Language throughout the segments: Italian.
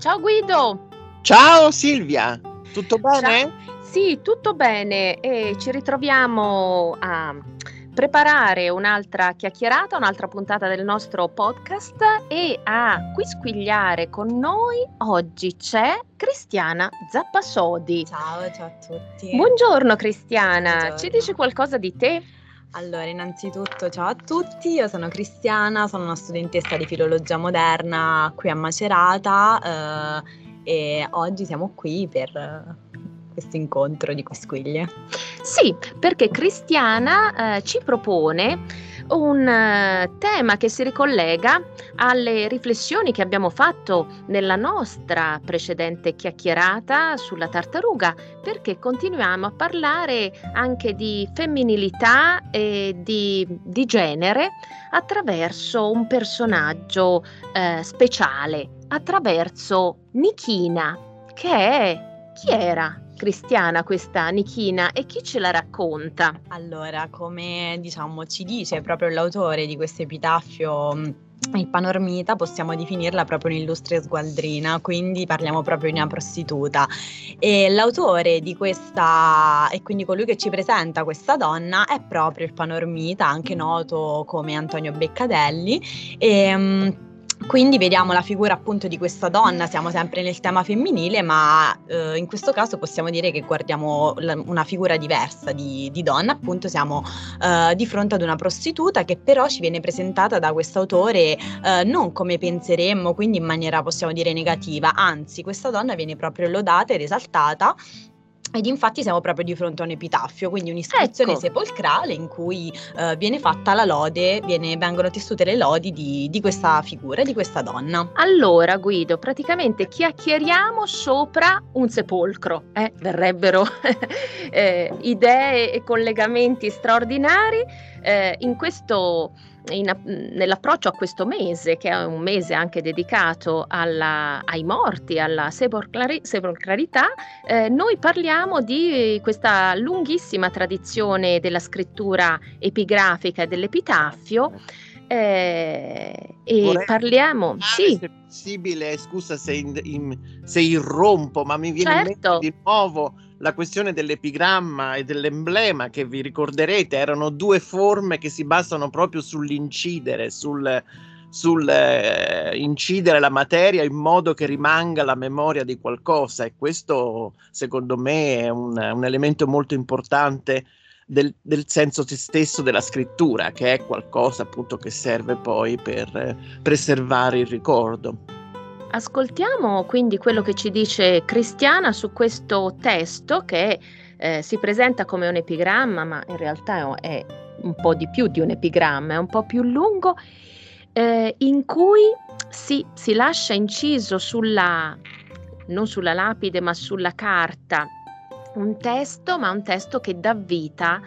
Ciao Guido! Ciao Silvia, tutto bene? Ciao. Sì, tutto bene e ci ritroviamo a preparare un'altra chiacchierata, un'altra puntata del nostro podcast e a quisquigliare con noi oggi c'è Cristiana Zappasodi. Ciao, ciao a tutti. Buongiorno Cristiana, Buongiorno. ci dici qualcosa di te? Allora, innanzitutto ciao a tutti, io sono Cristiana, sono una studentessa di filologia moderna qui a Macerata eh, e oggi siamo qui per eh, questo incontro di quisquiglie. Sì, perché Cristiana eh, ci propone un eh, tema che si ricollega alle riflessioni che abbiamo fatto nella nostra precedente chiacchierata sulla tartaruga, perché continuiamo a parlare anche di femminilità e di, di genere attraverso un personaggio eh, speciale, attraverso Nikina, che è chi era cristiana questa Nichina e chi ce la racconta? Allora, come diciamo ci dice proprio l'autore di questo epitaffio mh, il Panormita possiamo definirla proprio un'illustre sgualdrina, quindi parliamo proprio di una prostituta. E l'autore di questa, e quindi colui che ci presenta questa donna, è proprio il Panormita, anche noto come Antonio Beccadelli. E, mh, quindi vediamo la figura appunto di questa donna, siamo sempre nel tema femminile, ma eh, in questo caso possiamo dire che guardiamo la, una figura diversa di, di donna, appunto. Siamo eh, di fronte ad una prostituta che però ci viene presentata da quest'autore eh, non come penseremmo, quindi in maniera possiamo dire negativa, anzi questa donna viene proprio lodata ed esaltata ed infatti siamo proprio di fronte a un epitaffio, quindi un'iscrizione Ecco. sepolcrale in cui eh, viene fatta la lode, viene- vengono tessute le lodi di, di questa figura, di questa donna. Allora, Guido, praticamente chiacchieriamo sopra un sepolcro, eh? verrebbero eh, idee e collegamenti straordinari eh, in questo, in- nell'approccio a questo mese, che è un mese anche dedicato alla- ai morti, alla sepolcrarità, eh, noi parliamo di questa lunghissima tradizione della scrittura epigrafica e dell'epitaffio. eh, e Vorrei parliamo, sì, Se possibile, scusa se, in- in- se irrompo, ma mi viene in Certo. mente di nuovo la questione dell'epigramma e dell'emblema che vi ricorderete, erano due forme che si basano proprio sull'incidere, sul, sul eh, incidere la materia in modo che rimanga la memoria di qualcosa e questo secondo me è un, un elemento molto importante del, del senso stesso della scrittura, che è qualcosa appunto che serve poi per preservare il ricordo. Ascoltiamo quindi quello che ci dice Cristiana su questo testo che eh, si presenta come un epigramma, ma in realtà è un po' di più di un epigramma, è un po' più lungo, eh, in cui si, si lascia inciso sulla, non sulla lapide, ma sulla carta, un testo, ma un testo che dà vita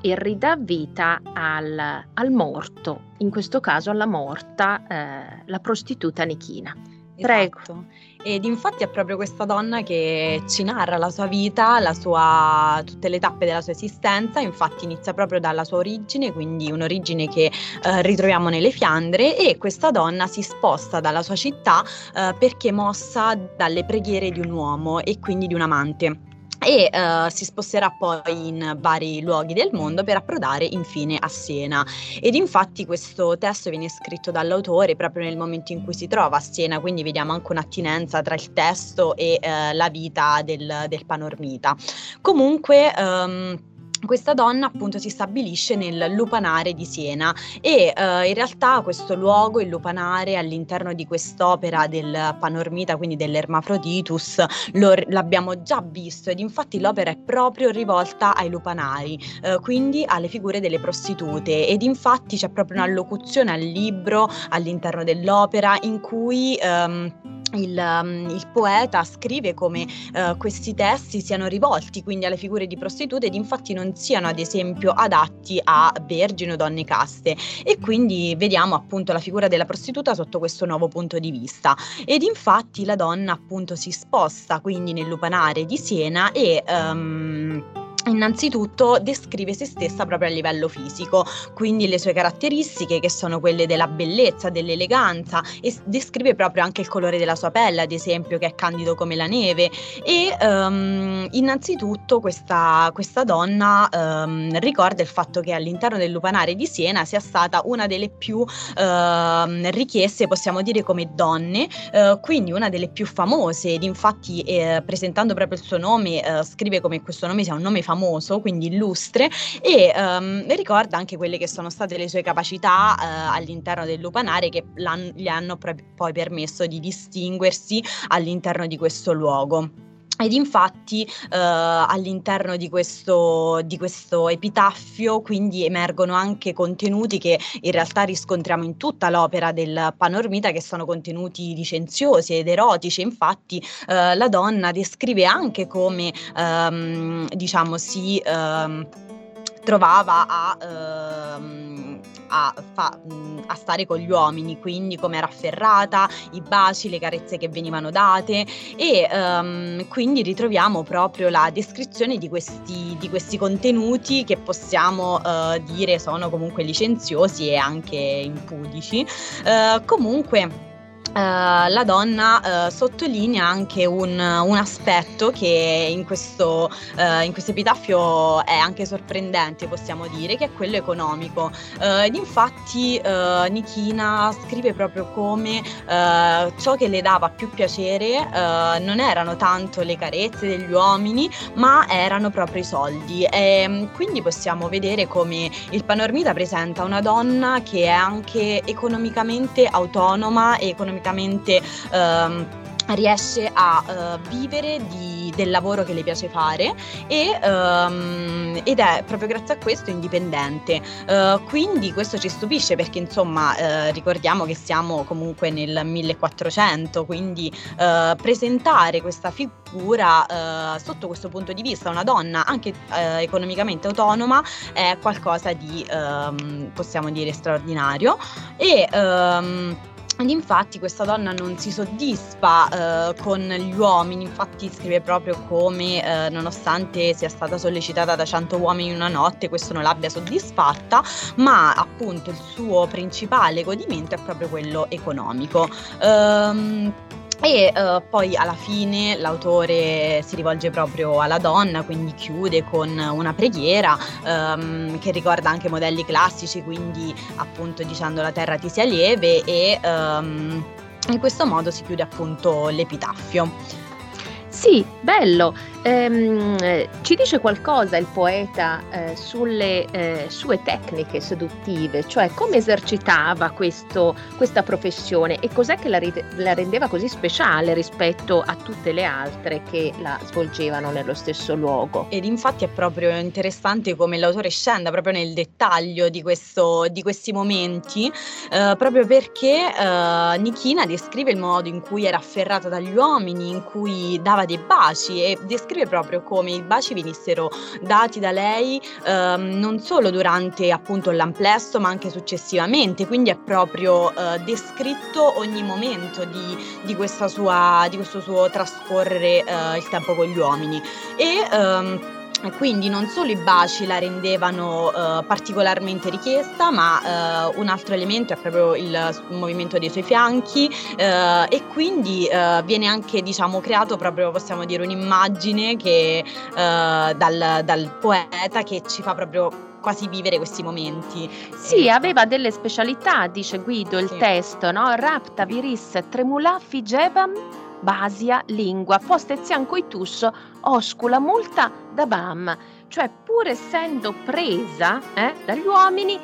e ridà vita al, al morto, in questo caso alla morta, eh, la prostituta Nichina. Prego. Esatto. Ed infatti è proprio questa donna che ci narra la sua vita, la sua- tutte le tappe della sua esistenza, infatti inizia proprio dalla sua origine, quindi un'origine che eh, ritroviamo nelle Fiandre e questa donna si sposta dalla sua città eh, perché mossa dalle preghiere di un uomo e quindi di un amante. E eh, si sposterà poi in vari luoghi del mondo per approdare infine a Siena. Ed infatti questo testo viene scritto dall'autore proprio nel momento in cui si trova a Siena, quindi vediamo anche un'attinenza tra il testo e eh, la vita del, del panormita. Comunque. ehm, questa donna appunto si stabilisce nel lupanare di Siena e eh, in realtà questo luogo, il lupanare, all'interno di quest'opera del Panormita, quindi dell'Ermafroditus, lo- l'abbiamo già visto ed infatti l'opera è proprio rivolta ai lupanari, eh, quindi alle figure delle prostitute ed infatti c'è proprio un'allocuzione al libro all'interno dell'opera in cui ehm, il, um, il poeta scrive come eh, questi testi siano rivolti quindi alle figure di prostitute ed infatti non siano ad esempio adatti a vergini o donne caste. E quindi vediamo appunto la figura della prostituta sotto questo nuovo punto di vista. Ed infatti la donna appunto si sposta quindi nel lupanare di Siena e ehm, Innanzitutto descrive se stessa proprio a livello fisico, quindi le sue caratteristiche che sono quelle della bellezza, dell'eleganza e descrive proprio anche il colore della sua pelle, ad esempio che è candido come la neve. E um, innanzitutto questa, questa donna um, ricorda il fatto che all'interno del lupanare di Siena sia stata una delle più uh, richieste, possiamo dire come donne, uh, quindi una delle più famose. Ed infatti eh, presentando proprio il suo nome uh, scrive come questo nome sia un nome famoso famoso, quindi illustre, e um, ricorda anche quelle che sono state le sue capacità uh, all'interno del lupanare che gli hanno pro- poi permesso di distinguersi all'interno di questo luogo. Ed infatti eh, all'interno di questo, di questo, epitaffio quindi emergono anche contenuti che in realtà riscontriamo in tutta l'opera del Panormita che sono contenuti licenziosi ed erotici, infatti eh, la donna descrive anche come ehm, diciamo si ehm, trovava a... Ehm, a, fa, a, stare con gli uomini, quindi come era afferrata, i baci, le carezze che venivano date e um, quindi ritroviamo proprio la descrizione di questi, di questi contenuti che possiamo uh, dire sono comunque licenziosi e anche impudici. Uh, comunque Uh, la donna uh, sottolinea anche un, un, aspetto che in questo, uh, in questo, epitaffio è anche sorprendente, possiamo dire, che è quello economico. ed infatti Nikina scrive proprio come ciò che le dava più piacere non erano tanto le carezze degli uomini, ma erano proprio i soldi. E mm, quindi possiamo vedere come il Panormita presenta una donna che è anche economicamente autonoma e economicamente praticamente ehm, riesce a uh, vivere di, del lavoro che le piace fare e, um, ed è proprio grazie a questo indipendente. Uh, quindi questo ci stupisce perché insomma uh, ricordiamo che siamo comunque nel 1400, quindi presentare questa figura sotto questo punto di vista, una donna anche economicamente autonoma, è qualcosa di um, possiamo dire straordinario. E, um, ed infatti questa donna non si soddisfa eh, con gli uomini, infatti scrive proprio come eh, nonostante sia stata sollecitata da 100 uomini in una notte, questo non l'abbia soddisfatta, ma appunto il suo principale godimento è proprio quello economico. Ehm, e uh, poi alla fine l'autore si rivolge proprio alla donna, quindi chiude con una preghiera um, che ricorda anche modelli classici, quindi appunto dicendo la terra ti sia lieve e um, in questo modo si chiude appunto l'epitaffio. Sì, bello. Ehm, ci dice qualcosa il poeta eh, sulle eh, sue tecniche seduttive, cioè come esercitava questo, questa professione e cos'è che la, la, rendeva così speciale rispetto a tutte le altre che la svolgevano nello stesso luogo. Ed infatti è proprio interessante come l'autore scenda proprio nel dettaglio di, questo, di questi momenti, eh, proprio perché eh, Nichina descrive il modo in cui era afferrata dagli uomini, in cui dava dei baci e descrive proprio come i baci venissero dati da lei ehm, non solo durante appunto l'amplesso ma anche successivamente, quindi è proprio eh, descritto ogni momento di, di, sua, di questo suo trascorrere eh, il tempo con gli uomini. E, ehm, quindi non solo i baci la rendevano uh, particolarmente richiesta, ma uh, un altro elemento è proprio il movimento dei suoi fianchi uh, e quindi viene anche diciamo, creato proprio, possiamo dire, un'immagine che, dal, dal poeta che ci fa proprio quasi vivere questi momenti. Sì, aveva delle specialità, dice Guido il sì. testo, no? Rapta viris tremula figevam basia lingua, postezian coitus oscula multa da bam, cioè pur essendo presa eh, dagli uomini,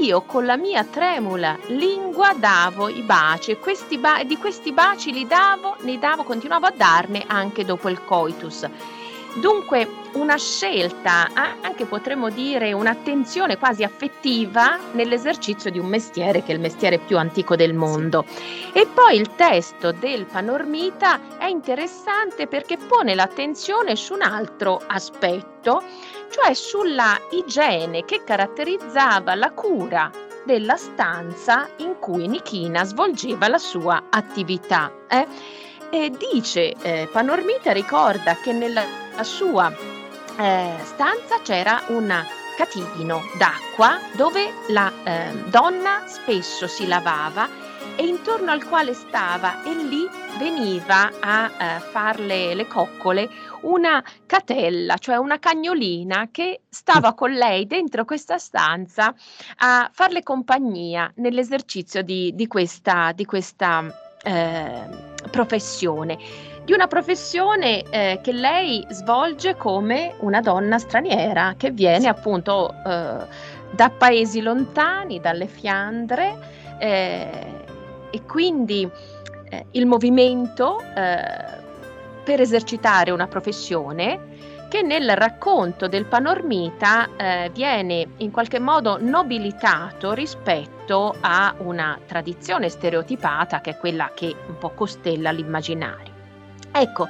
io con la mia tremula lingua davo i baci e questi ba- di questi baci li davo, ne davo, continuavo a darne anche dopo il coitus. Dunque una scelta, anche potremmo dire un'attenzione quasi affettiva nell'esercizio di un mestiere che è il mestiere più antico del mondo. E poi il testo del Panormita è interessante perché pone l'attenzione su un altro aspetto, cioè sulla igiene che caratterizzava la cura della stanza in cui Nichina svolgeva la sua attività. Eh? E dice, eh, Panormita ricorda che nella sua eh, stanza c'era un catino d'acqua dove la eh, donna spesso si lavava e intorno al quale stava e lì veniva a eh, farle le coccole una catella, cioè una cagnolina che stava con lei dentro questa stanza a farle compagnia nell'esercizio di, di questa, di questa eh, professione di una professione eh, che lei svolge come una donna straniera che viene appunto eh, da paesi lontani, dalle Fiandre eh, e quindi eh, il movimento eh, per esercitare una professione che nel racconto del panormita eh, viene in qualche modo nobilitato rispetto a una tradizione stereotipata che è quella che un po' costella l'immaginario. Ecco,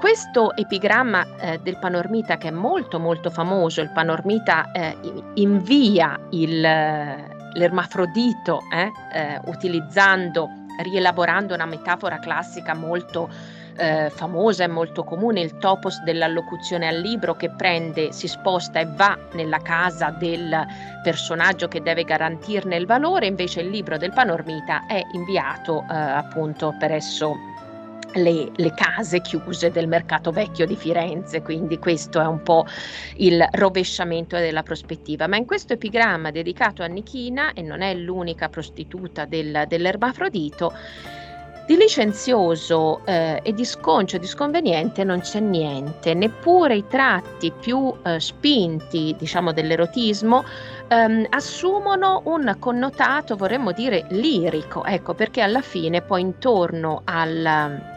questo epigramma eh, del Panormita che è molto molto famoso, il Panormita eh, invia il, l'ermafrodito eh, eh, utilizzando, rielaborando una metafora classica molto eh, famosa e molto comune, il topos dell'allocuzione al libro che prende, si sposta e va nella casa del personaggio che deve garantirne il valore, invece il libro del Panormita è inviato eh, appunto per esso le, le, case chiuse del mercato vecchio di Firenze, quindi questo è un po' il rovesciamento della prospettiva. Ma in questo epigramma dedicato a Nichina, e non è l'unica prostituta del, dell'erbafrodito, di licenzioso eh, e di sconcio, di sconveniente non c'è niente, neppure i tratti più eh, spinti, diciamo, dell'erotismo ehm, assumono un connotato, vorremmo dire, lirico, ecco, perché alla fine poi intorno al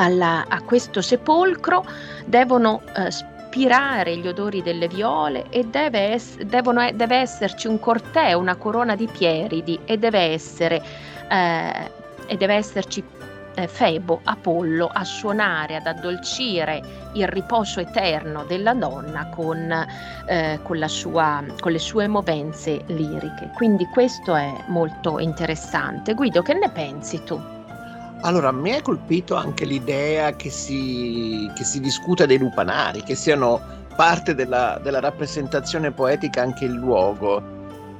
alla, a questo sepolcro devono eh, spirare gli odori delle viole e deve, es- devono, deve esserci un corteo, una corona di pieridi e deve, essere, eh, e deve esserci eh, Febo, Apollo, a suonare, ad addolcire il riposo eterno della donna con, eh, con, sua, con, le sue movenze liriche. Quindi questo è molto interessante. Guido, che ne pensi tu? Allora, mi ha colpito anche l'idea che si, che si discuta dei lupanari, che siano parte della, della rappresentazione poetica anche il luogo.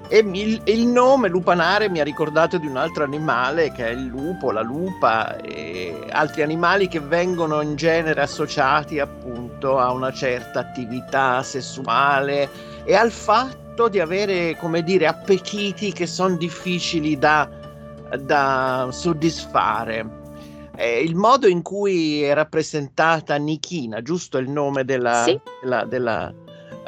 E il, il, nome lupanare mi ha ricordato di un altro animale che è il lupo, la lupa e altri animali che vengono in genere associati appunto a una certa attività sessuale e al fatto di avere, come dire, appetiti che sono difficili da da soddisfare. Eh, il modo in cui è rappresentata Nichina, giusto il nome della, sì. della, della,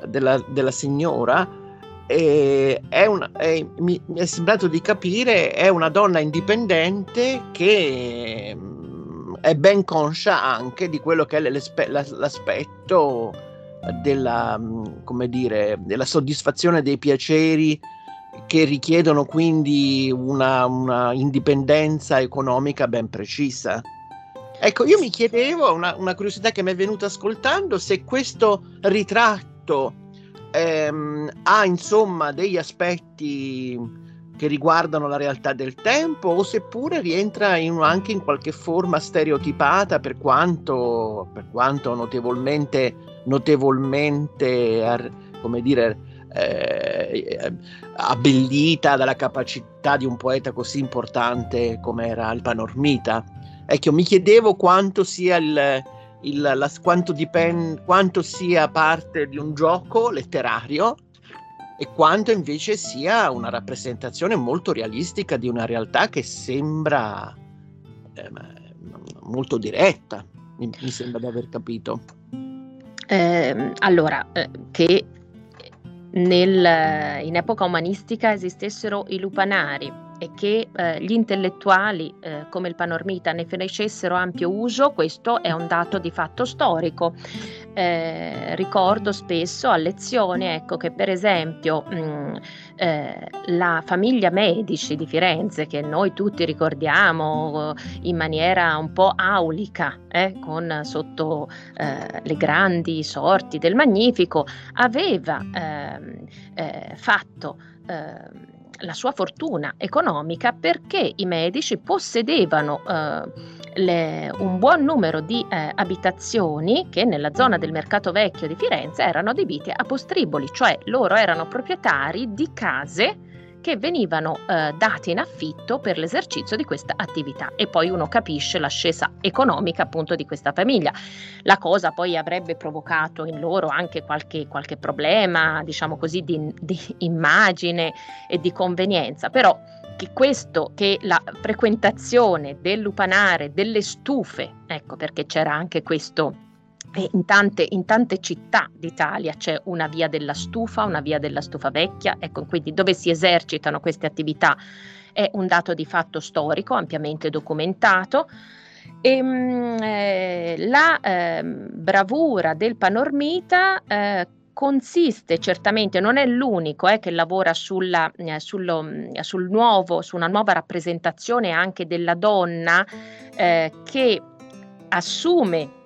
della, della signora, è una, è, mi, mi, è sembrato di capire, è una donna indipendente che mm, è ben conscia anche di quello che è l'aspetto della, mm, come dire, della soddisfazione dei piaceri che richiedono quindi una, una, indipendenza economica ben precisa. Ecco, io mi chiedevo, una, una curiosità che mi è venuta ascoltando, se questo ritratto ehm, ha insomma degli aspetti che riguardano la realtà del tempo o seppure rientra in, anche in qualche forma stereotipata per quanto, per quanto notevolmente, notevolmente come dire, eh, abbellita dalla capacità di un poeta così importante come era il Panormita. Ecco, mi chiedevo quanto sia il, il, la, quanto, dipende, quanto sia parte di un gioco letterario e quanto invece sia una rappresentazione molto realistica di una realtà che sembra eh, molto diretta, mi, mi, sembra di aver capito. Eh, allora, eh, che nel, in epoca umanistica esistessero i lupanari e che eh, gli intellettuali eh, come il Panormita ne facessero ampio uso, questo è un dato di fatto storico. Eh, ricordo spesso a lezioni ecco, che per esempio mh, mm, eh, la famiglia Medici di Firenze, che noi tutti ricordiamo in maniera un po' aulica, eh, con sotto eh, le grandi sorti del Magnifico, aveva ehm, eh, fatto ehm, la sua fortuna economica perché i medici possedevano eh, le, un buon numero di eh, abitazioni che nella zona del mercato vecchio di Firenze erano adibite a postriboli, cioè loro erano proprietari di case che venivano eh, date in affitto per l'esercizio di questa attività e poi uno capisce l'ascesa economica appunto di questa famiglia. La cosa poi avrebbe provocato in loro anche qualche, qualche problema, diciamo così, di, di immagine e di convenienza, però che questo, che la frequentazione del lupanare, delle stufe, ecco perché c'era anche questo in tante, in tante, città d'Italia c'è una via della stufa, una via della stufa vecchia, ecco, quindi dove si esercitano queste attività è un dato di fatto storico ampiamente documentato. E, ehm, eh, la eh, bravura del panormita eh, consiste certamente, non è l'unico eh, che lavora sulla, eh, sullo, mm, sul nuovo, su una nuova rappresentazione anche della donna eh, che assume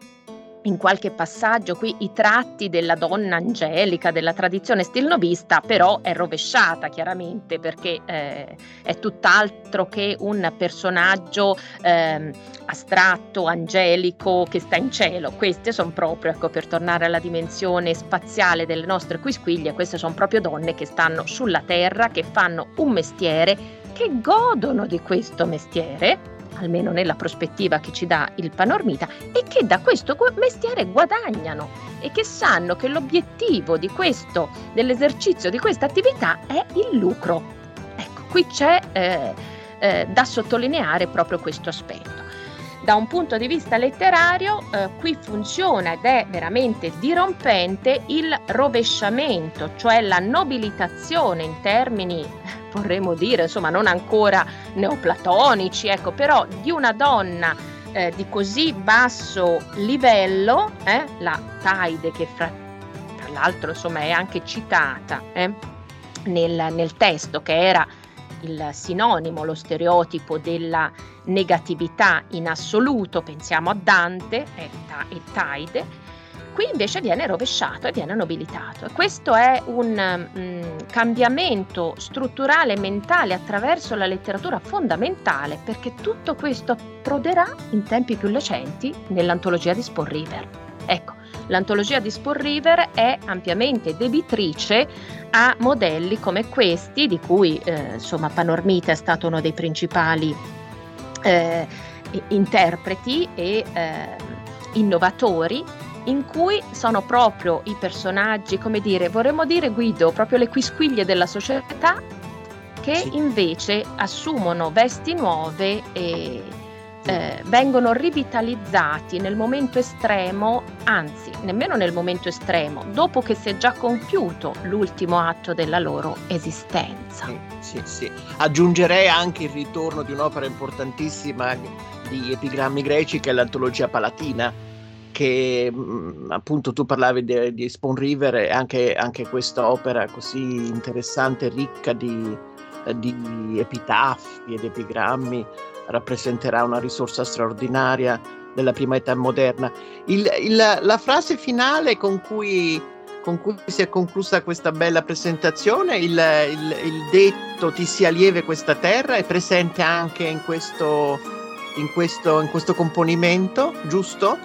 in qualche passaggio qui i tratti della donna angelica, della tradizione stilnovista, però è rovesciata chiaramente perché eh, è tutt'altro che un personaggio eh, astratto, angelico che sta in cielo. Queste sono proprio, ecco, per tornare alla dimensione spaziale delle nostre quisquiglie, queste sono proprio donne che stanno sulla terra, che fanno un mestiere, che godono di questo mestiere almeno nella prospettiva che ci dà il panormita, e che da questo mestiere guadagnano e che sanno che l'obiettivo di questo, dell'esercizio di questa attività è il lucro. Ecco, qui c'è eh, eh, da sottolineare proprio questo aspetto. Da un punto di vista letterario, eh, qui funziona ed è veramente dirompente il rovesciamento, cioè la nobilitazione in termini vorremmo dire, insomma, non ancora neoplatonici, ecco, però di una donna eh, di così basso livello, eh, la Taide, che fra, tra l'altro insomma è anche citata eh, nel, nel testo, che era il sinonimo, lo stereotipo della negatività in assoluto, pensiamo a Dante e, e Taide, Qui invece viene rovesciato e viene nobilitato. E questo è un mm, cambiamento strutturale mentale attraverso la letteratura fondamentale perché tutto questo approderà in tempi più recenti nell'antologia di Spawn River. Ecco, l'antologia di Spawn River è ampiamente debitrice a modelli come questi, di cui eh, insomma Panormita è stato uno dei principali eh, interpreti e eh, innovatori in cui sono proprio i personaggi, come dire, vorremmo dire Guido, proprio le quisquiglie della società che sì. invece assumono vesti nuove e eh, vengono rivitalizzati nel momento estremo, anzi nemmeno nel momento estremo, dopo che si è già compiuto l'ultimo atto della loro esistenza. Sì, sì, sì. Aggiungerei anche il ritorno di un'opera importantissima di epigrammi greci che è l'antologia palatina che mm, appunto tu parlavi di, di Spawn River e anche, anche questa opera così interessante, ricca di, di epitaffi ed epigrammi, rappresenterà una risorsa straordinaria della prima età moderna. Il, il, la frase finale con cui, con cui, si è conclusa questa bella presentazione, il, il, detto ti sia lieve questa terra, è presente anche in questo, in questo, in questo componimento, giusto?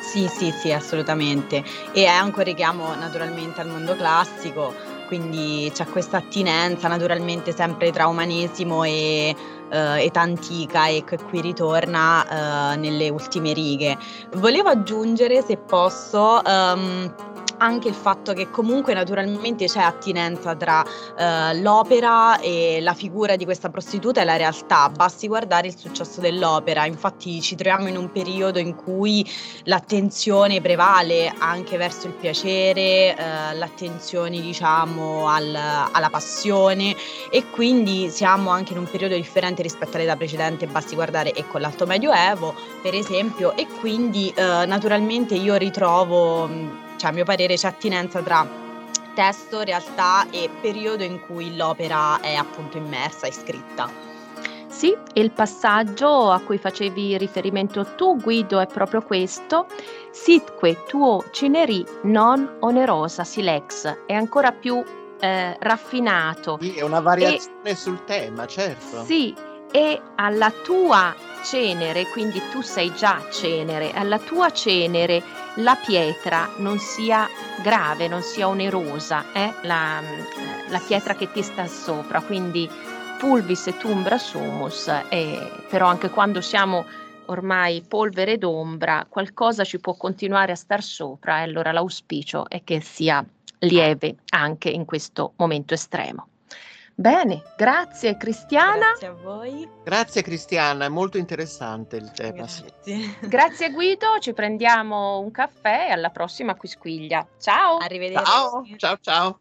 Sì, sì, sì, assolutamente. E è anche un richiamo naturalmente al mondo classico, quindi c'è questa attinenza naturalmente sempre tra umanesimo e uh, età antica e che qui ritorna uh, nelle ultime righe. Volevo aggiungere, se posso, um, anche il fatto che comunque naturalmente c'è attinenza tra eh, l'opera e la figura di questa prostituta e la realtà, basti guardare il successo dell'opera, infatti ci troviamo in un periodo in cui l'attenzione prevale anche verso il piacere, eh, l'attenzione diciamo al, alla passione. E quindi siamo anche in un periodo differente rispetto all'età precedente, basti guardare ecco l'Alto Medioevo per esempio. E quindi eh, naturalmente io ritrovo cioè a mio parere c'è attinenza tra testo, realtà e periodo in cui l'opera è appunto immersa e scritta. Sì, il passaggio a cui facevi riferimento tu, Guido, è proprio questo. Sitque tuo cineri non onerosa silex, è ancora più eh, raffinato. Sì, è una variazione e, sul tema, certo. Sì, e alla tua cenere, quindi tu sei già cenere, alla tua cenere la pietra non sia grave, non sia onerosa, eh? la, la pietra che ti sta sopra, quindi pulvis et umbra sumus, eh, però anche quando siamo ormai polvere d'ombra, qualcosa ci può continuare a star sopra e allora l'auspicio è che sia lieve anche in questo momento estremo. Bene, grazie Cristiana. Grazie a voi. Grazie Cristiana, è molto interessante il tema. Grazie. Grazie Guido, ci prendiamo un caffè e alla prossima Quisquiglia. Ciao. Arrivederci. Ciao, ciao, ciao.